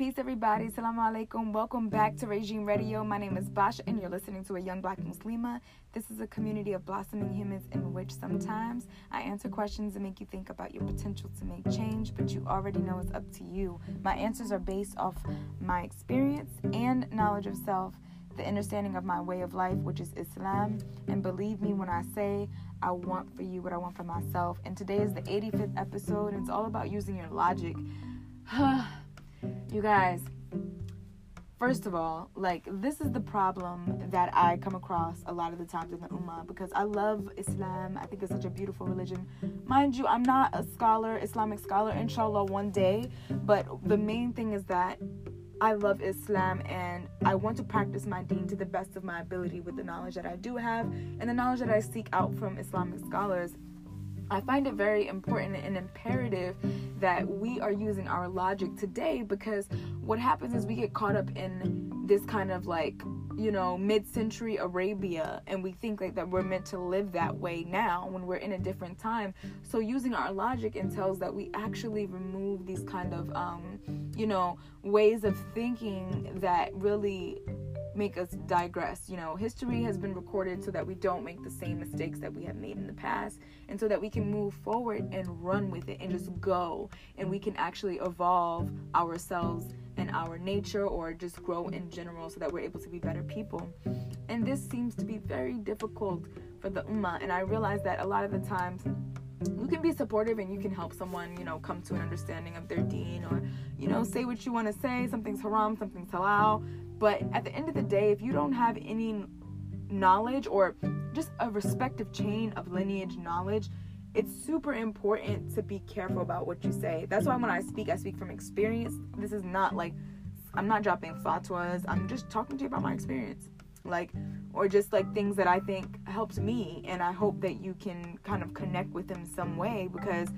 peace, everybody. Assalamu alaikum. Welcome back to Regime Radio. My name is Basha, and you're listening to a young black Muslima. This is a community of blossoming humans in which sometimes I answer questions and make you think about your potential to make change, but you already know it's up to you. My answers are based off my experience and knowledge of self, the understanding of my way of life, which is Islam. And believe me when I say, I want for you what I want for myself. And today is the 85th episode, and it's all about using your logic. You guys, first of all, like this is the problem that I come across a lot of the times in the Ummah because I love Islam. I think it's such a beautiful religion. Mind you, I'm not a scholar, Islamic scholar, inshallah, one day, but the main thing is that I love Islam and I want to practice my deen to the best of my ability with the knowledge that I do have and the knowledge that I seek out from Islamic scholars. I find it very important and imperative that we are using our logic today because what happens is we get caught up in this kind of like you know mid-century arabia and we think like that we're meant to live that way now when we're in a different time. So using our logic entails that we actually remove these kind of um you know ways of thinking that really make us digress. You know, history has been recorded so that we don't make the same mistakes that we have made in the past and so that we can move forward and run with it and just go and we can actually evolve ourselves and our nature or just grow in general so that we're able to be better people. And this seems to be very difficult for the ummah and I realize that a lot of the times you can be supportive and you can help someone, you know, come to an understanding of their deen or, you know, say what you want to say. Something's haram, something's halal. But at the end of the day, if you don't have any knowledge or just a respective chain of lineage knowledge, it's super important to be careful about what you say. That's why when I speak, I speak from experience. This is not like I'm not dropping fatwas. I'm just talking to you about my experience. Like or just like things that I think helped me and I hope that you can kind of connect with them some way because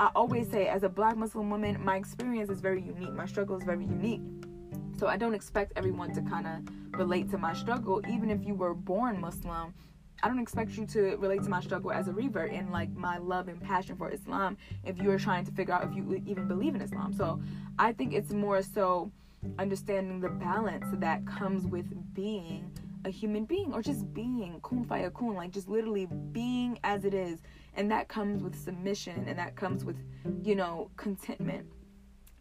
I always say as a black Muslim woman, my experience is very unique. My struggle is very unique. So I don't expect everyone to kind of relate to my struggle, even if you were born Muslim. I don't expect you to relate to my struggle as a revert and like my love and passion for Islam if you're trying to figure out if you even believe in Islam. So I think it's more so understanding the balance that comes with being a human being or just being kun fayakun, like just literally being as it is. And that comes with submission and that comes with, you know, contentment.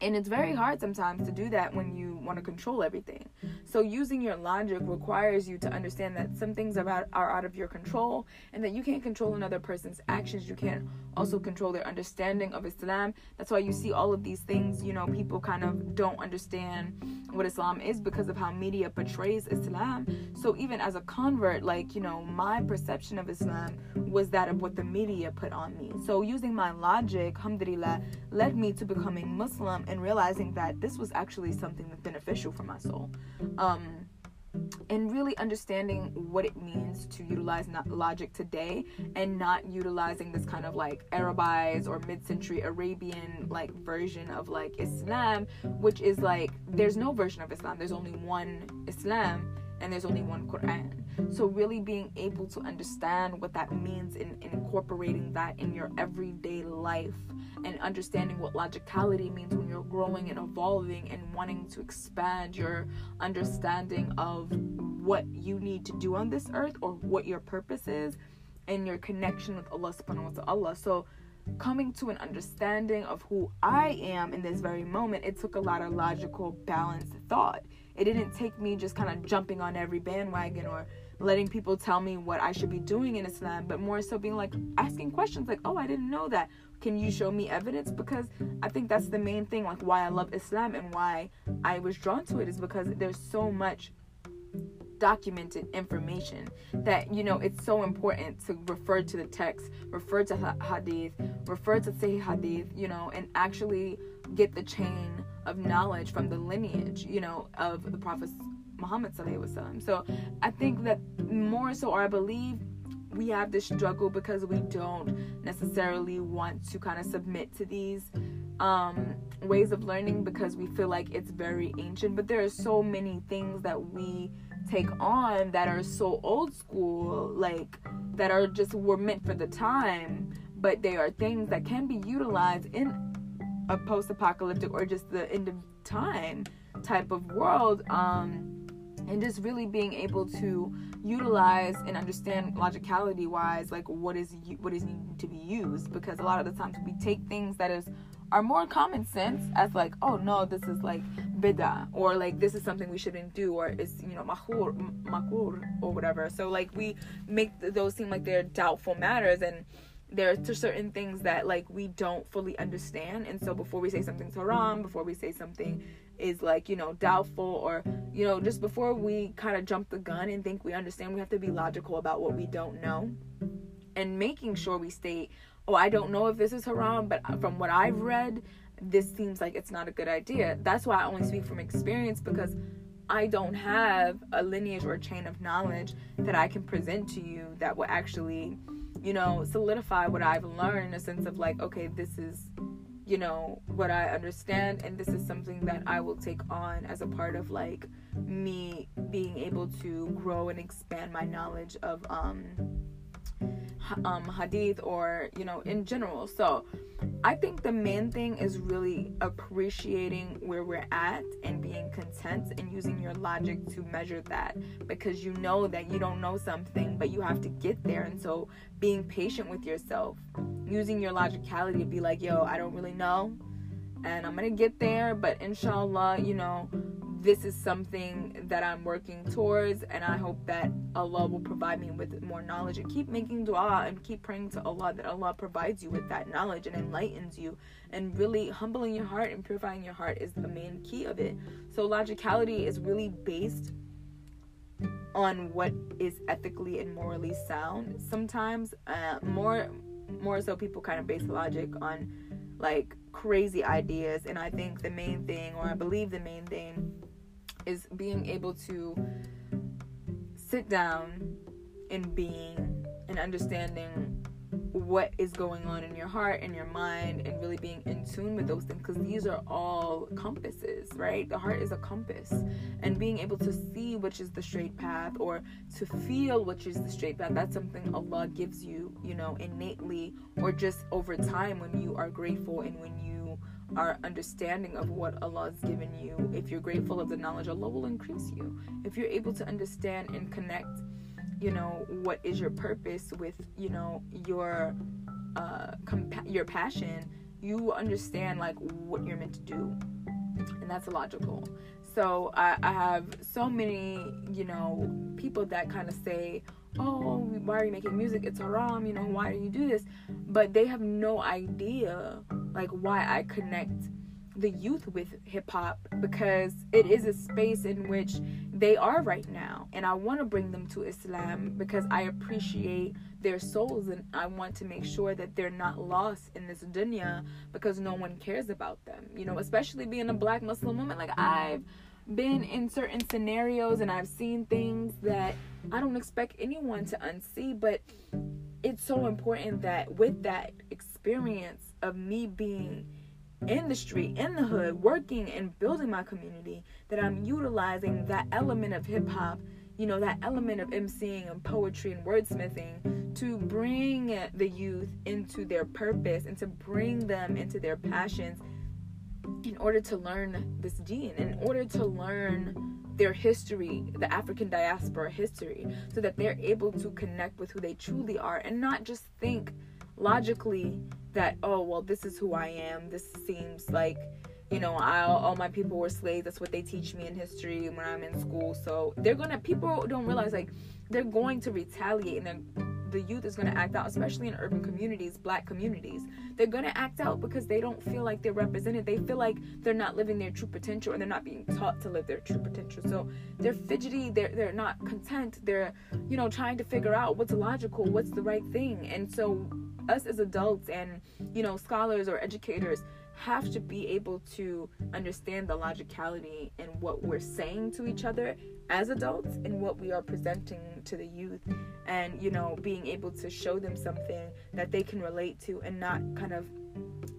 And it's very mm-hmm. hard sometimes to do that when you want to control everything. So using your logic requires you to understand that some things are out, are out of your control and that you can't control another person's actions. You can't also control their understanding of Islam. That's why you see all of these things, you know, people kind of don't understand what Islam is because of how media portrays Islam. So even as a convert, like, you know, my perception of Islam was that of what the media put on me. So using my logic, alhamdulillah, led me to becoming Muslim and realizing that this was actually something that's beneficial for my soul. Um, and really understanding what it means to utilize logic today and not utilizing this kind of like Arabized or mid-century Arabian like version of like Islam, which is like there's no version of Islam. There's only one Islam and there's only one Quran. So really being able to understand what that means in incorporating that in your everyday life and understanding what logicality means when you're growing and evolving and wanting to expand your understanding of what you need to do on this earth or what your purpose is and your connection with Allah subhanahu wa ta'ala. So coming to an understanding of who I am in this very moment, it took a lot of logical, balanced thought. It didn't take me just kind of jumping on every bandwagon or letting people tell me what I should be doing in Islam, but more so being like asking questions like, oh, I didn't know that. Can you show me evidence? Because I think that's the main thing, like why I love Islam and why I was drawn to it is because there's so much documented information that you know it's so important to refer to the text refer to hadith refer to sahih hadith you know and actually get the chain of knowledge from the lineage you know of the prophet Muhammad so I think that more so or I believe we have this struggle because we don't necessarily want to kind of submit to these um, ways of learning because we feel like it's very ancient. But there are so many things that we take on that are so old school, like that are just were meant for the time, but they are things that can be utilized in a post-apocalyptic or just the end of time type of world um and just really being able to utilize and understand logicality wise like what is what is needing to be used because a lot of the times we take things that is are more common sense as like oh no this is like bida or like this is something we shouldn't do or is you know mahur makur or whatever. So like we make those seem like they're doubtful matters and there are certain things that like we don't fully understand. And so before we say something's haram before we say something is like you know doubtful or you know just before we kind of jump the gun and think we understand we have to be logical about what we don't know. And making sure we state oh i don't know if this is haram but from what i've read this seems like it's not a good idea. That's why i only speak from experience because i don't have a lineage or a chain of knowledge that i can present to you that will actually you know, solidify what I've learned in a sense of like, okay, this is, you know, what I understand, and this is something that I will take on as a part of like me being able to grow and expand my knowledge of um um, hadith or you know in general. So i think the main thing is really appreciating where we're at and being content and using your logic to measure that. Because you know that you don't know something but you have to get there. And so being patient with yourself using your logicality to be like yo i don't really know and i'm gonna get there but inshallah you know this is something that I'm working towards, and I hope that Allah will provide me with more knowledge. And keep making dua and keep praying to Allah that Allah provides you with that knowledge and enlightens you. And really humbling your heart and purifying your heart is the main key of it. So, logicality is really based on what is ethically and morally sound. Sometimes, uh, more more so, people kind of base logic on like crazy ideas. And I think the main thing, or I believe the main thing, is being able to sit down and being and understanding what is going on in your heart and your mind and really being in tune with those things because these are all compasses right? The heart is a compass. And being able to see which is the straight path or to feel which is the straight path that's something allah gives you you know innately or just over time when you are grateful and when you our understanding of what Allah has given you, if you're grateful of the knowledge, Allah will increase you. If you're able to understand and connect, you know, what is your purpose with, you know, your uh compa- your passion, you understand like what you're meant to do. And that's logical. So I, I have so many, you know, people that kind of say, oh, why are you making music? It's haram, you know, why do you do this? But they have no idea, like, why I connect the youth with hip hop because it is a space in which they are right now. And I want to bring them to Islam because I appreciate their souls and I want to make sure that they're not lost in this dunya because no one cares about them. You know, especially being a black Muslim woman, like, I've been in certain scenarios and I've seen things that I don't expect anyone to unsee, but it's so important that with that experience of me being mm. in the street, in the hood, working and building my community, that I'm mm. utilizing that element of hip hop, you know, that element of emceeing and poetry and wordsmithing to bring the youth into their purpose and to bring them into their passions in order to learn this deen, in order to learn their history, the African diaspora history, so that they're able to connect with who they truly are and not just think logically that, oh, well, this is who I am. This seems like, you know, I, all my people were slaves. That's what they teach me in history when I'm in school. So they're gonna, people don't realize like they're going to retaliate and they're the youth is going to act out, especially in urban communities, black communities. They're going to act out because they don't feel like they're represented. They feel like they're not living their true potential and they're not being taught to live their true potential. So they're fidgety, they're they're not content. They're, you know, trying to figure out what's logical, what's the right thing. And so us as adults and, you know, scholars or educators have to be able to understand the logicality in what we're saying to each other as adults and what we are presenting to the youth and you know being able to show them something that they can relate to and not kind of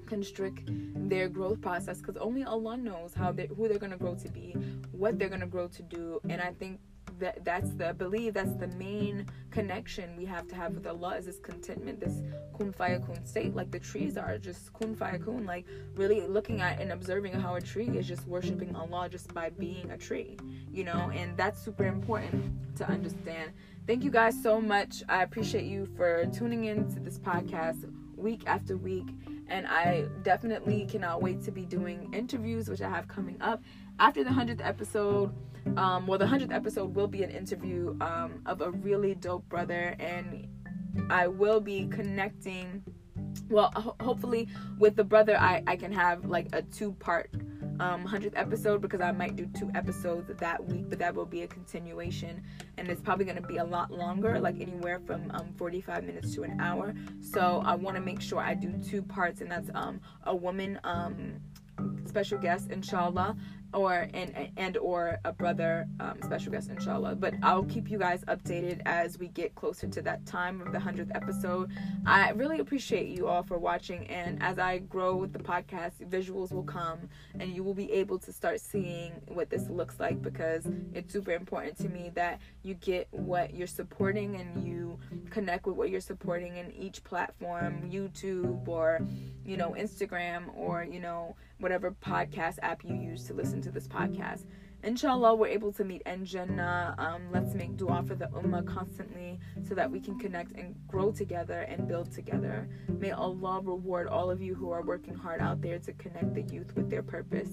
constrict their growth process. Because only Allah knows how they who they're gonna grow to be, what they're gonna grow to do, and I think that that's the I believe that's the main connection we have to have with Allah is this contentment, this kun fayakun state, like the trees are just kun fayakun, like really looking at and observing how a tree is just worshiping Allah just by being a tree, you know, and that's super important to understand. Thank you guys so much. I appreciate you for tuning in to this podcast week after week and I definitely cannot wait to be doing interviews, which I have coming up after the 100th episode. Um, well, the 100th episode will be an interview um, of a really dope brother, and I will be connecting. Well, ho- hopefully, with the brother, I, I can have like a two part um, 100th episode because I might do two episodes that week, but that will be a continuation. And it's probably going to be a lot longer, like anywhere from um, 45 minutes to an hour. So I want to make sure I do two parts, and that's um, a woman um, special guest, inshallah, or and and or a brother um, special guest inshallah. But i'll keep you guys updated as we get closer to that time of the 100th episode. I really appreciate you all for watching and as i grow with the podcast visuals will come and you will be able to start seeing what this looks like because it's super important to me that you get what you're supporting and you connect with what you're supporting in each platform youtube or you know instagram or you know whatever podcast app you use to listen to this podcast. Inshallah, we're able to meet in Jannah. Um, let's make dua for the Ummah constantly so that we can connect and grow together and build together. May Allah reward all of you who are working hard out there to connect the youth with their purpose.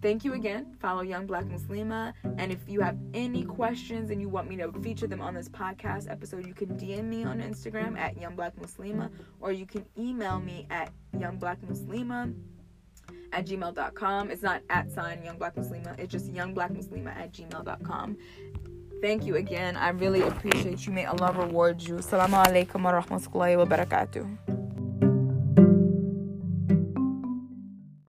Thank you again. Follow Young Black Muslima. And if you have any questions and you want me to feature them on this podcast episode, you can DM me on Instagram at Young Black Muslima or you can email me at Young Black Muslima at gmail.com. It's not at sign young black muslima, it's just young black muslima at gmail.com. Thank you again. I really appreciate you. May Allah reward you. Assalamu alaikum wa rahmatullahi wa barakatuh.